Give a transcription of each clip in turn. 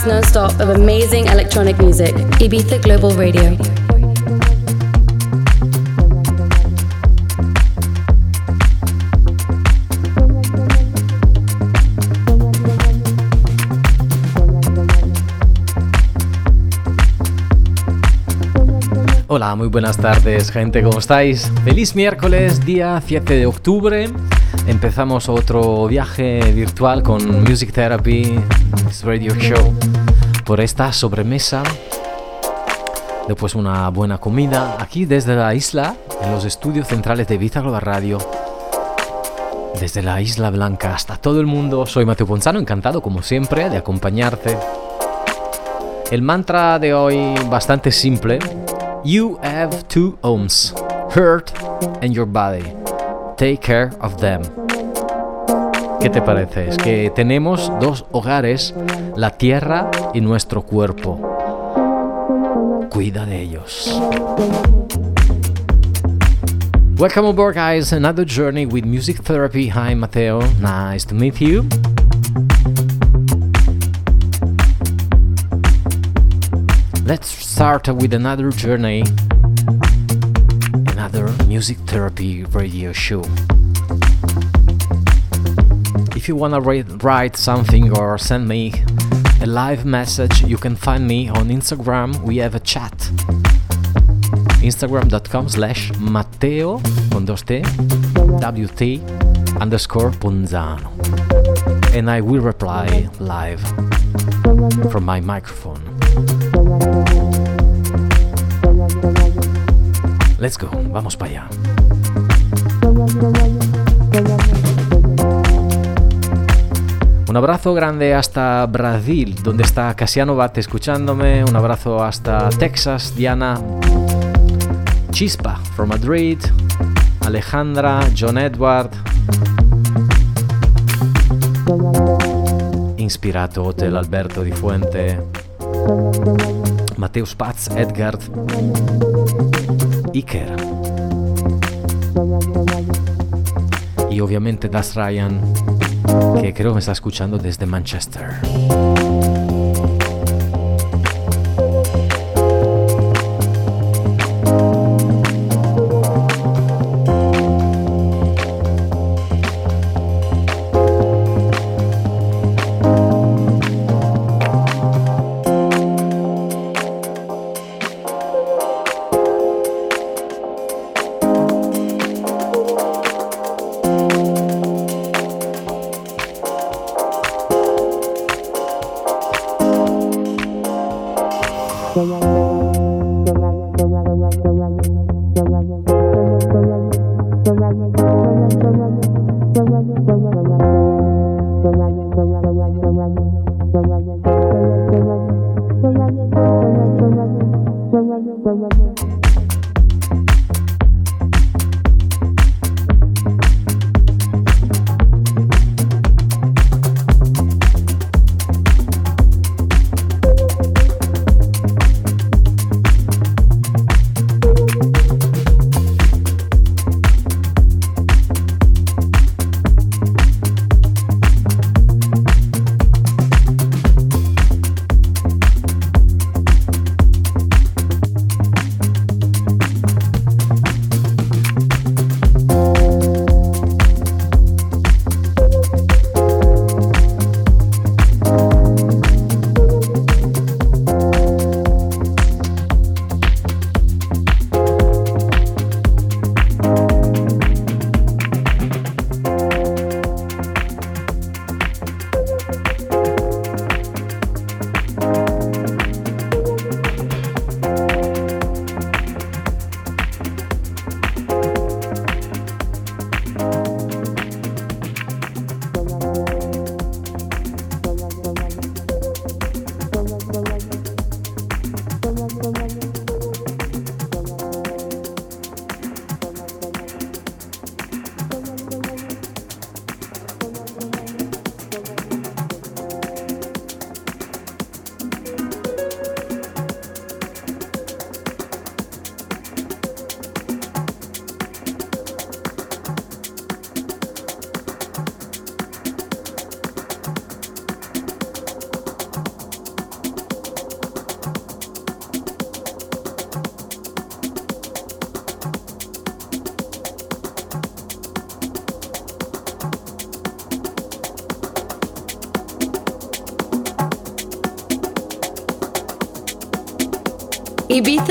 24 hours non-stop of amazing electronic music. Ibiza Global Radio. Hola, muy buenas tardes gente, ¿cómo estáis? Feliz miércoles, día 7 de octubre. Empezamos otro viaje virtual con Music Therapy Radio Show por esta sobremesa. Después una buena comida aquí desde la isla, en los estudios centrales de Vita Global Radio. Desde la Isla Blanca hasta todo el mundo, soy Mateo Ponzano, encantado como siempre de acompañarte. El mantra de hoy bastante simple, You have two homes, heart and your body. Take care of them. ¿Qué te parece? Es que tenemos dos hogares, la tierra y nuestro cuerpo. Cuida de ellos. Welcome aboard, guys. Another journey with music therapy. Hi, Mateo. Nice to meet you. Let's start with another journey, another music therapy radio show. If you wanna write something or send me a live message, you can find me on Instagram. We have a chat. Instagram.com slash Matteo con WT underscore Ponzano. And I will reply live from my microphone. Let's go, vamos para allá. Un abrazo grande hasta Brasil, donde está Casiano Bate escuchándome. Un abrazo hasta Texas, Diana Chispa from Madrid, Alejandra, John Edward. Inspirato Hotel Alberto di Fuente, Matteo Spatz, Edgard, Iker. Y obviamente Das Ryan, que creo me está escuchando desde Manchester.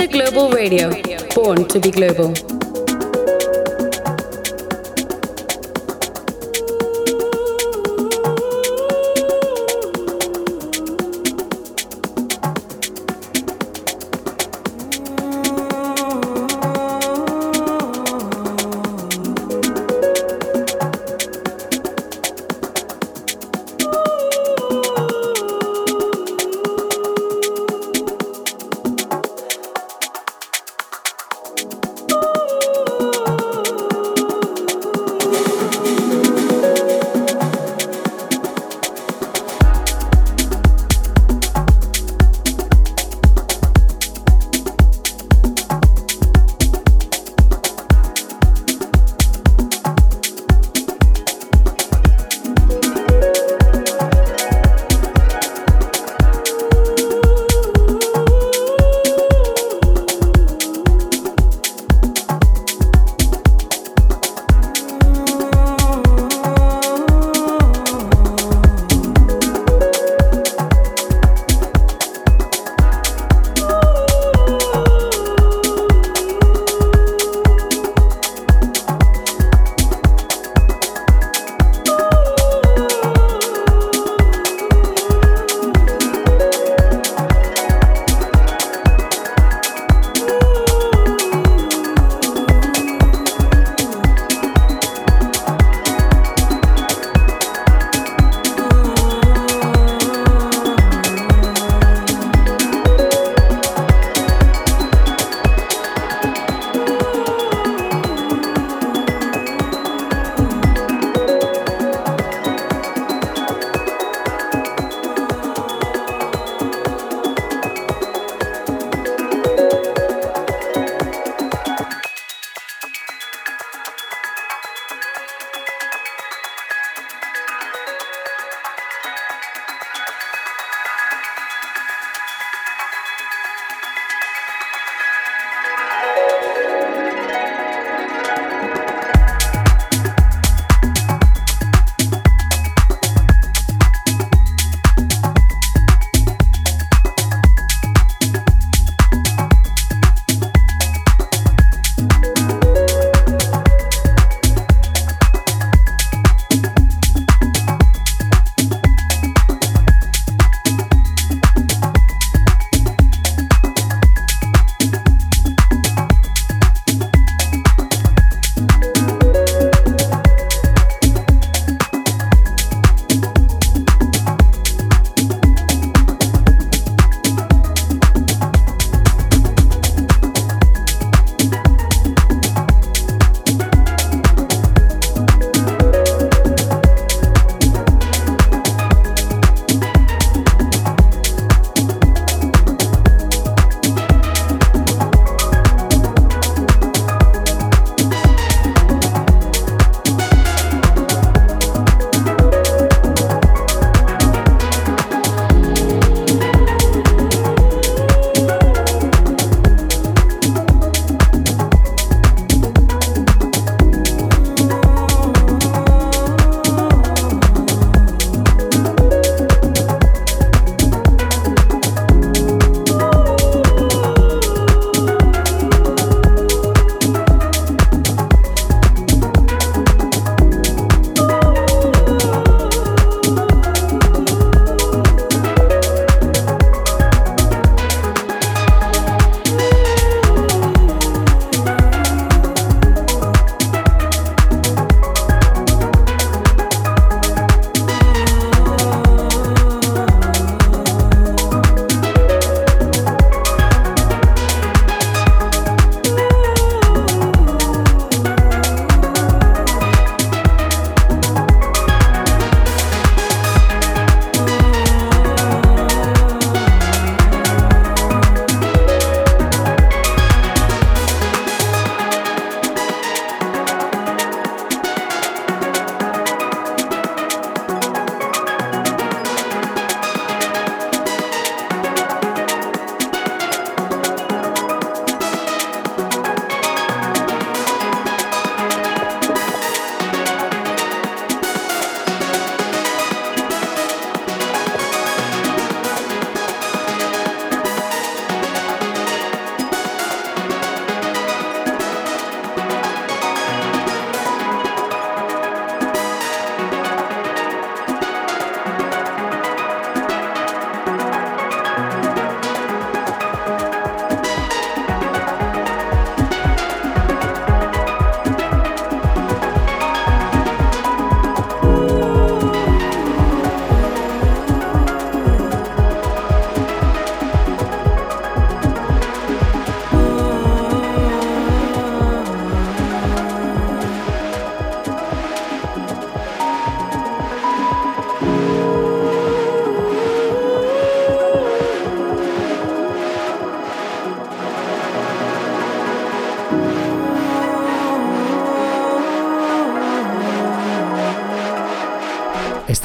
Global Radio, born to be global.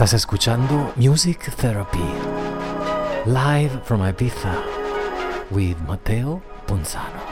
Estás escuchando Music Therapy, live from Ibiza, with Matteo Ponzano.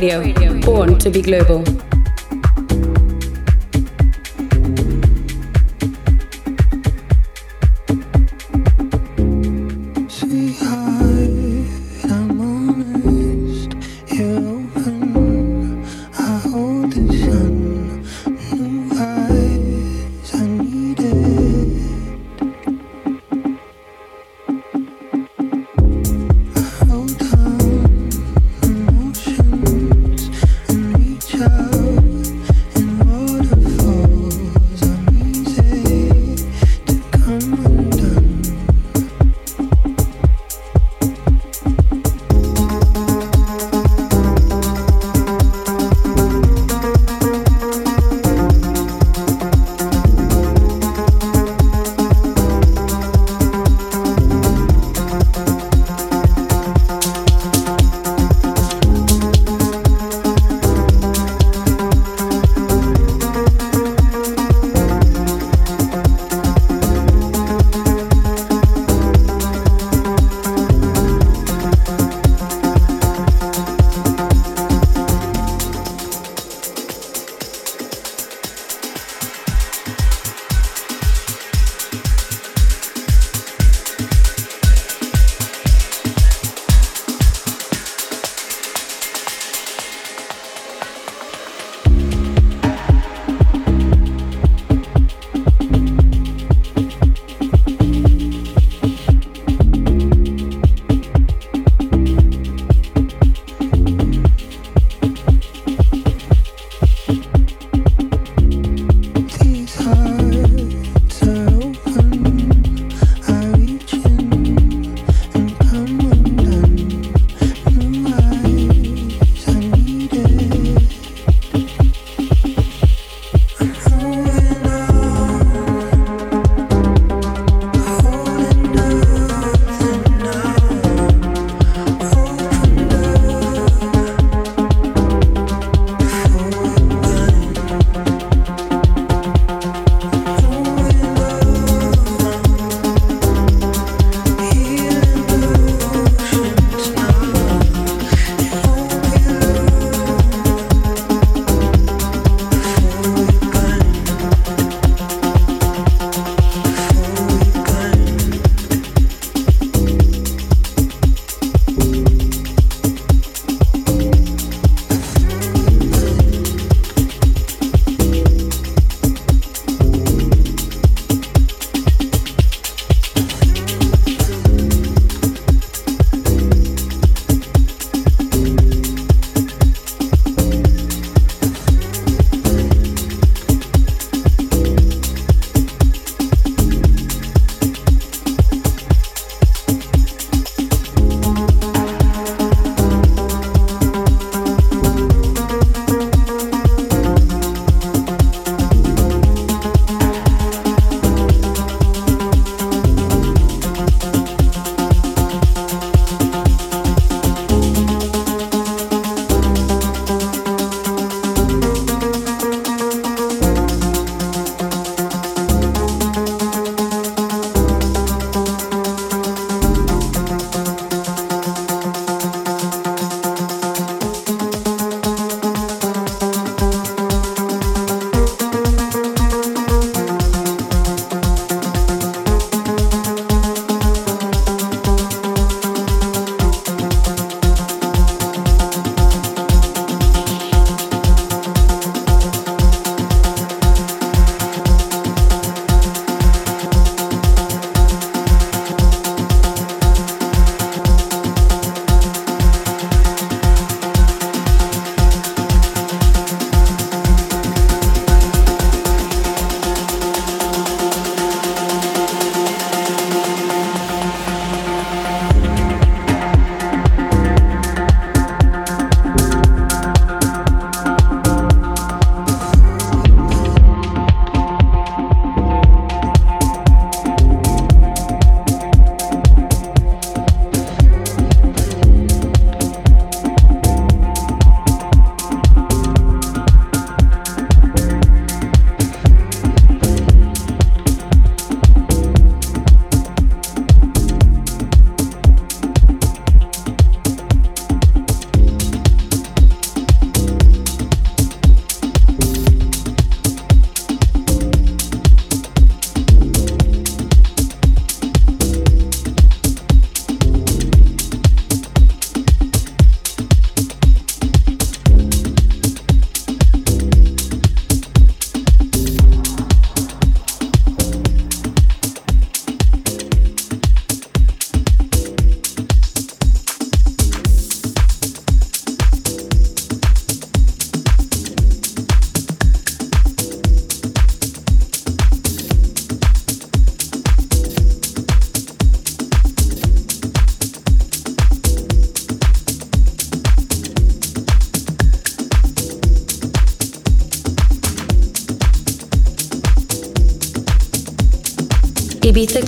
Radio, born to be global.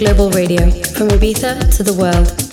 Global Radio, from Ibiza to the world.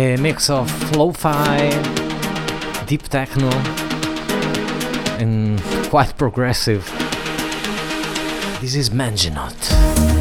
Mix of lo-fi, deep techno, and quite progressive. This is Manginot.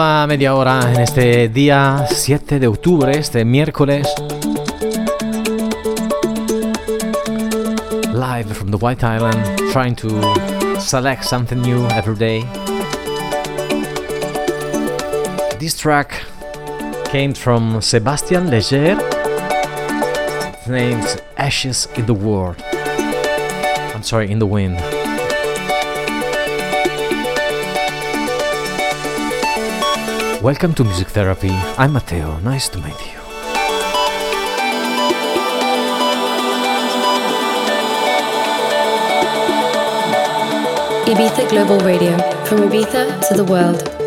La media hora en este día 7 de octubre, este miércoles. Live from the White Island, trying to select something new every day. This track came from Sebastian Leger. Its name's Ashes in the World. I'm sorry, in the wind. Welcome to Music Therapy. I'm Matteo. Nice to meet you. Ibiza Global Radio, from Ibiza to the world.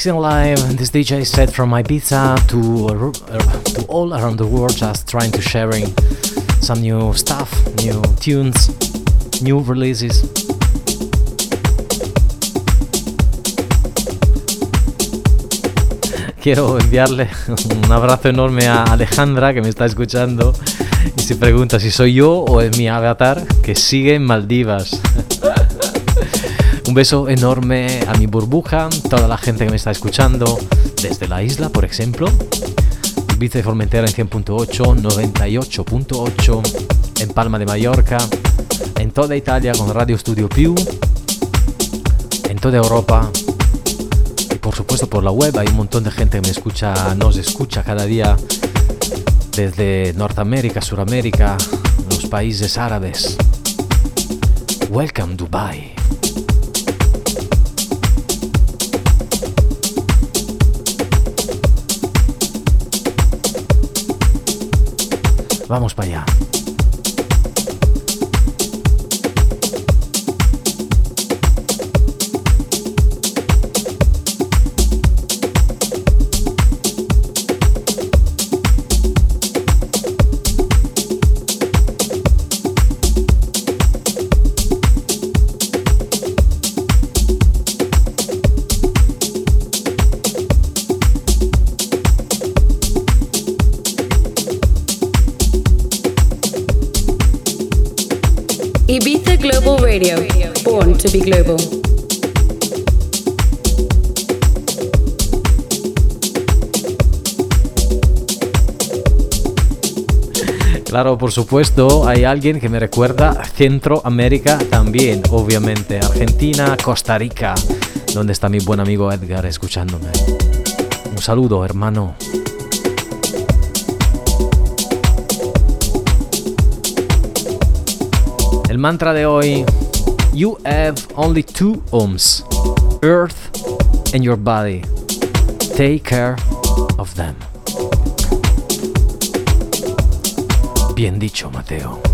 Mixing live this DJ set from Ibiza to, uh, to all around the world, just trying to sharing some new stuff, new tunes, new releases. Quiero enviarle un abrazo enorme a Alejandra que me está escuchando y se pregunta si soy yo o es mi avatar que sigue en Maldivas. Un beso enorme a mi burbuja, toda la gente que me está escuchando desde la isla, por ejemplo. Y Formentera en 100.8, 98.8, en Palma de Mallorca, en toda Italia con Radio Studio Più, en toda Europa y por supuesto por la web. Hay un montón de gente que me escucha, nos escucha cada día desde Norteamérica, Suramérica, los países árabes. Welcome Dubai. Vamos para allá. To be global. Claro, por supuesto, hay alguien que me recuerda Centroamérica también, obviamente. Argentina, Costa Rica, donde está mi buen amigo Edgar escuchándome. Un saludo, hermano. El mantra de hoy you have only two ohms earth and your body. Take care of them. Bien dicho, Mateo.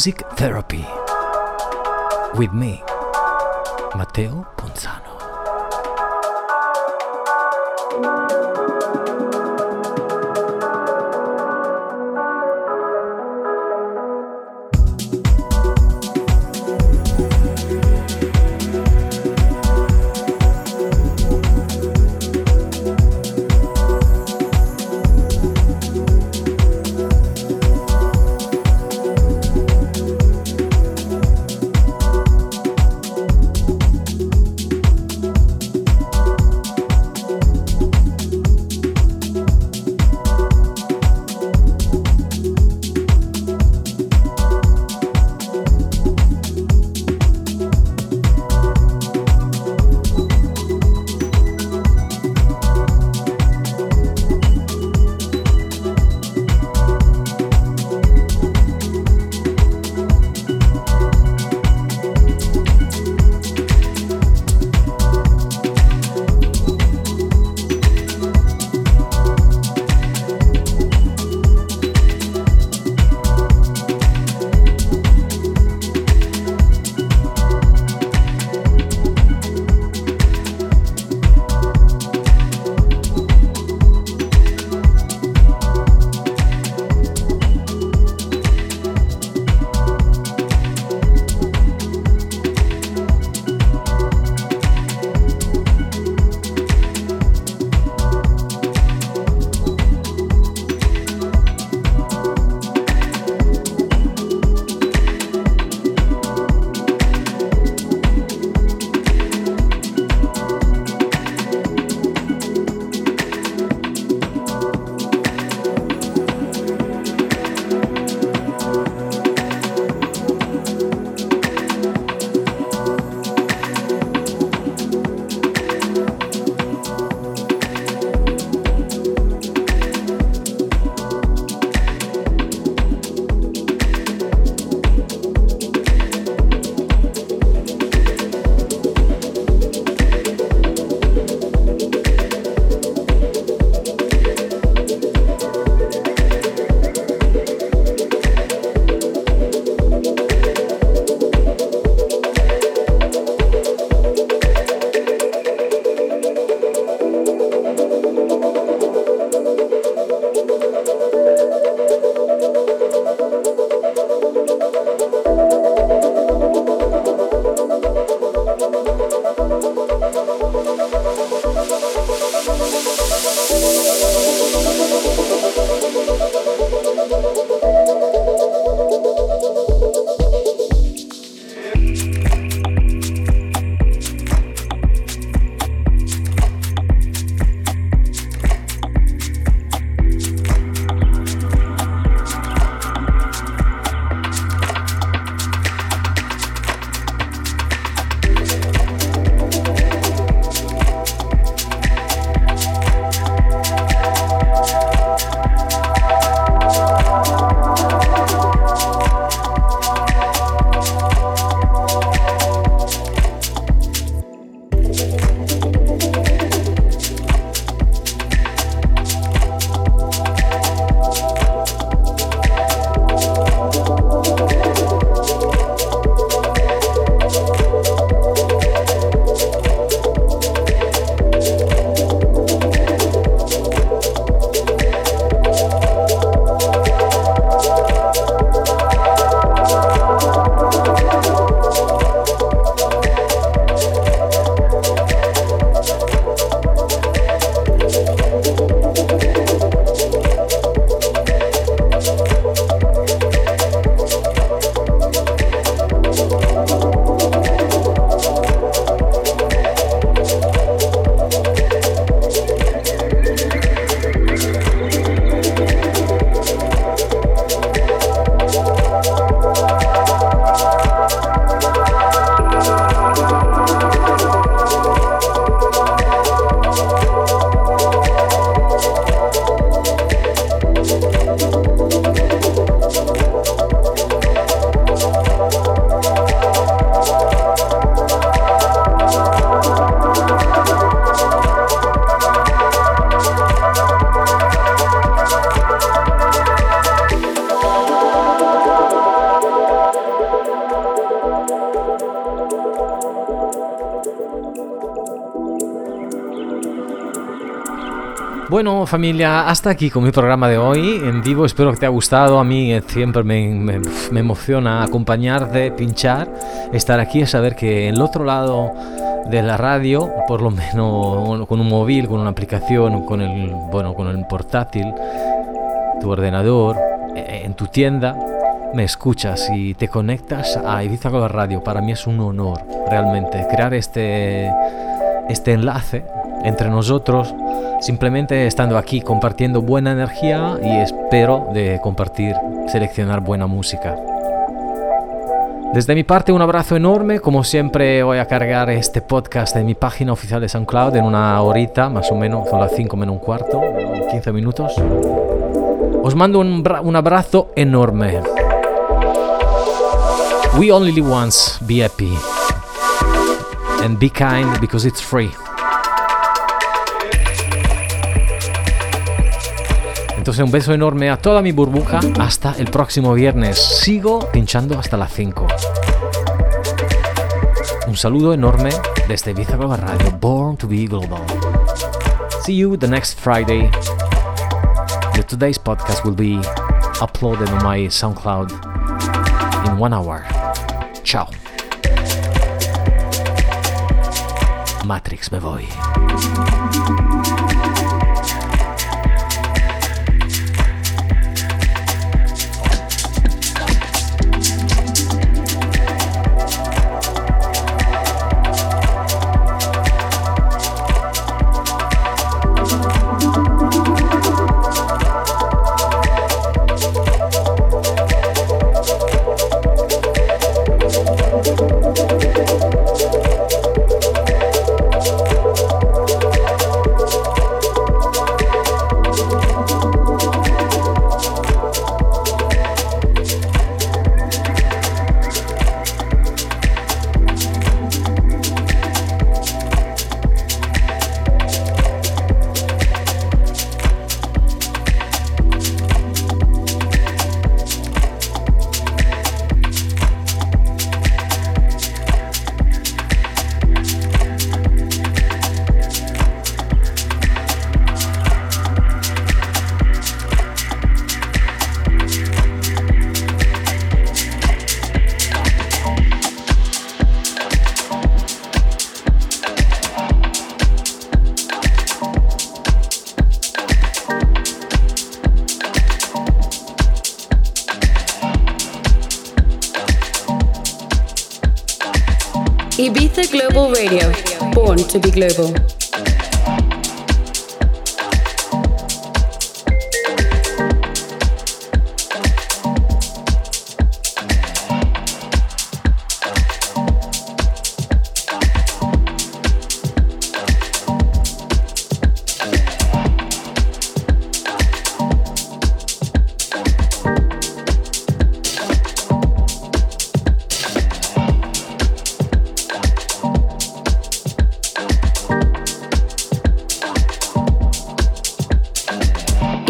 Music Therapy. With me, Mateo familia, hasta aquí con mi programa de hoy en vivo, espero que te haya gustado, a mí eh, siempre me, me, me emociona acompañarte, pinchar, estar aquí y saber que en el otro lado de la radio, por lo menos con un móvil, con una aplicación, con el, bueno, con el portátil, tu ordenador, eh, en tu tienda, me escuchas y te conectas a Ibiza con la radio. Para mí es un honor realmente crear este, este enlace entre nosotros simplemente estando aquí compartiendo buena energía y espero de compartir, seleccionar buena música. Desde mi parte un abrazo enorme, como siempre voy a cargar este podcast en mi página oficial de SoundCloud en una horita, más o menos, son las 5 menos un cuarto, 15 minutos. Os mando un, un abrazo enorme. We only live once, be happy. And be kind because it's free. Entonces un beso enorme a toda mi burbuja. Hasta el próximo viernes. Sigo pinchando hasta las 5. Un saludo enorme desde Ibiza Global Radio, Born to be Global. See you the next Friday. The today's podcast will be uploaded on my SoundCloud in one hour. Ciao. Matrix me voy. To be global.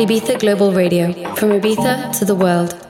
Ibiza Global Radio, from Ibiza to the world.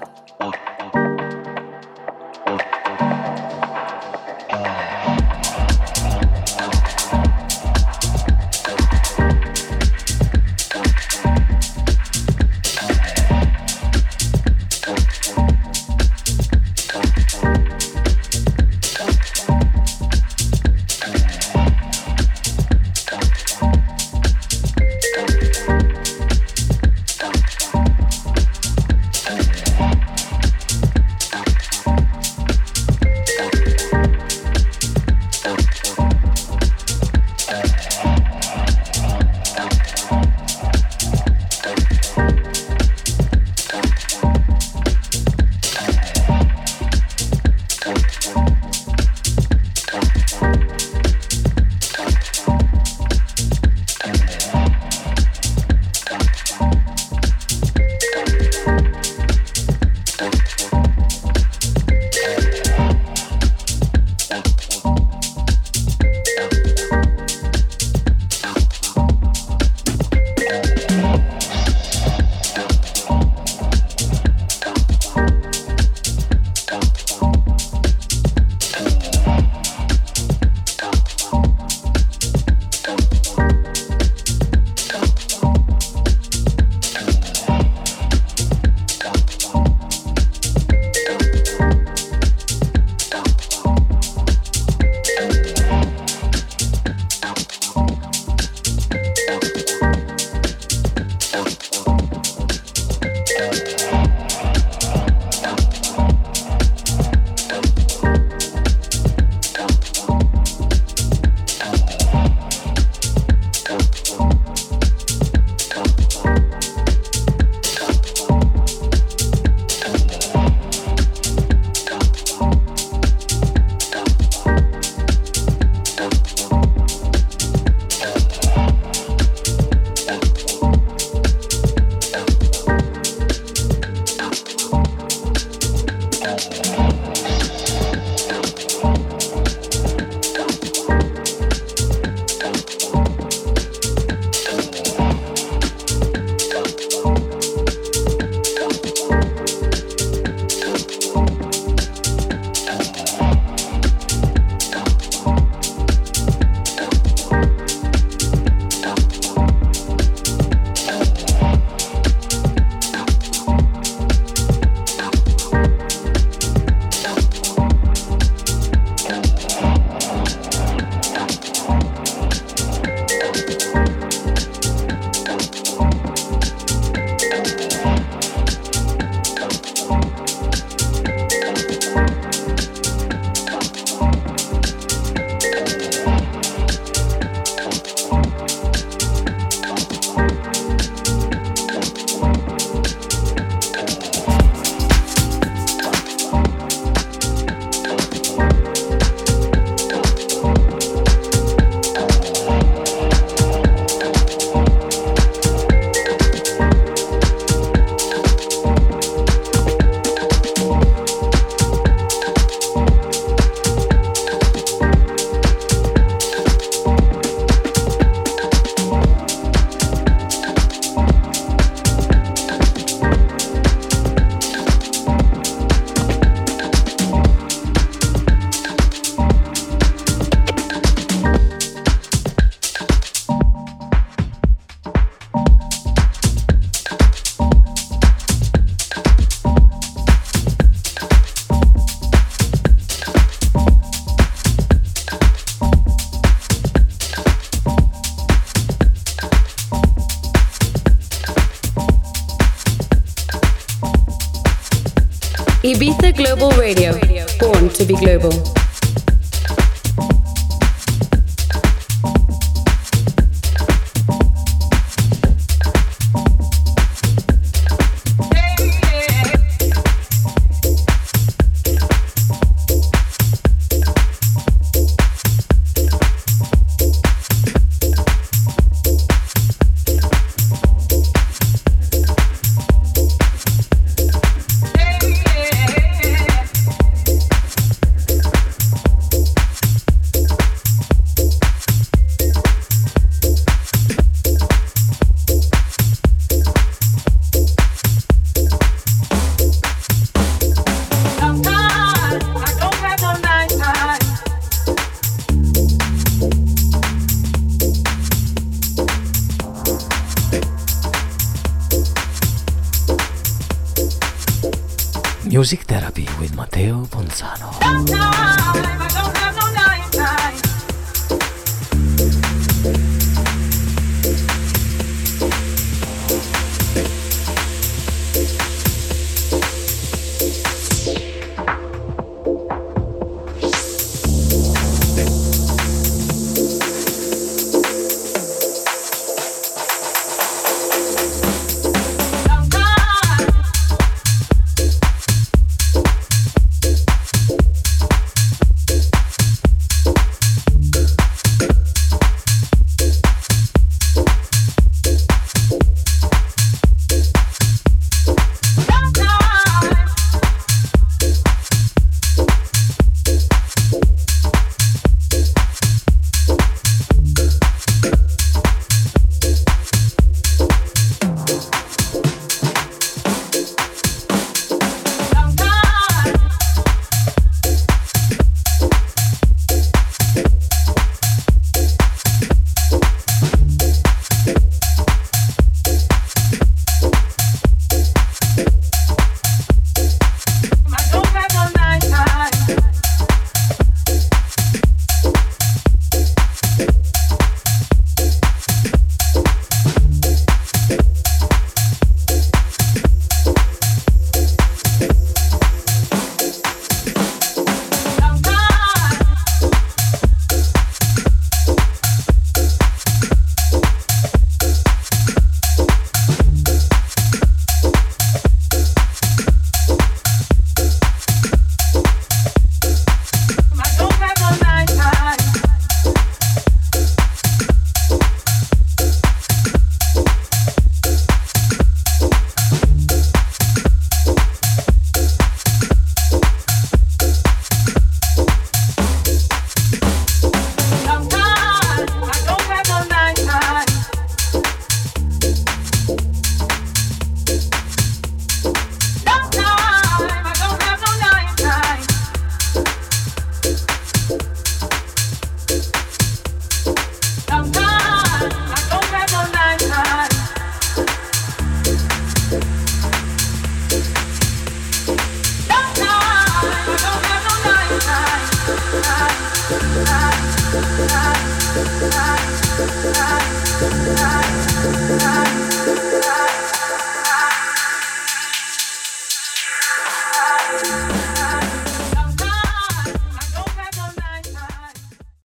Global Radio, born to be global.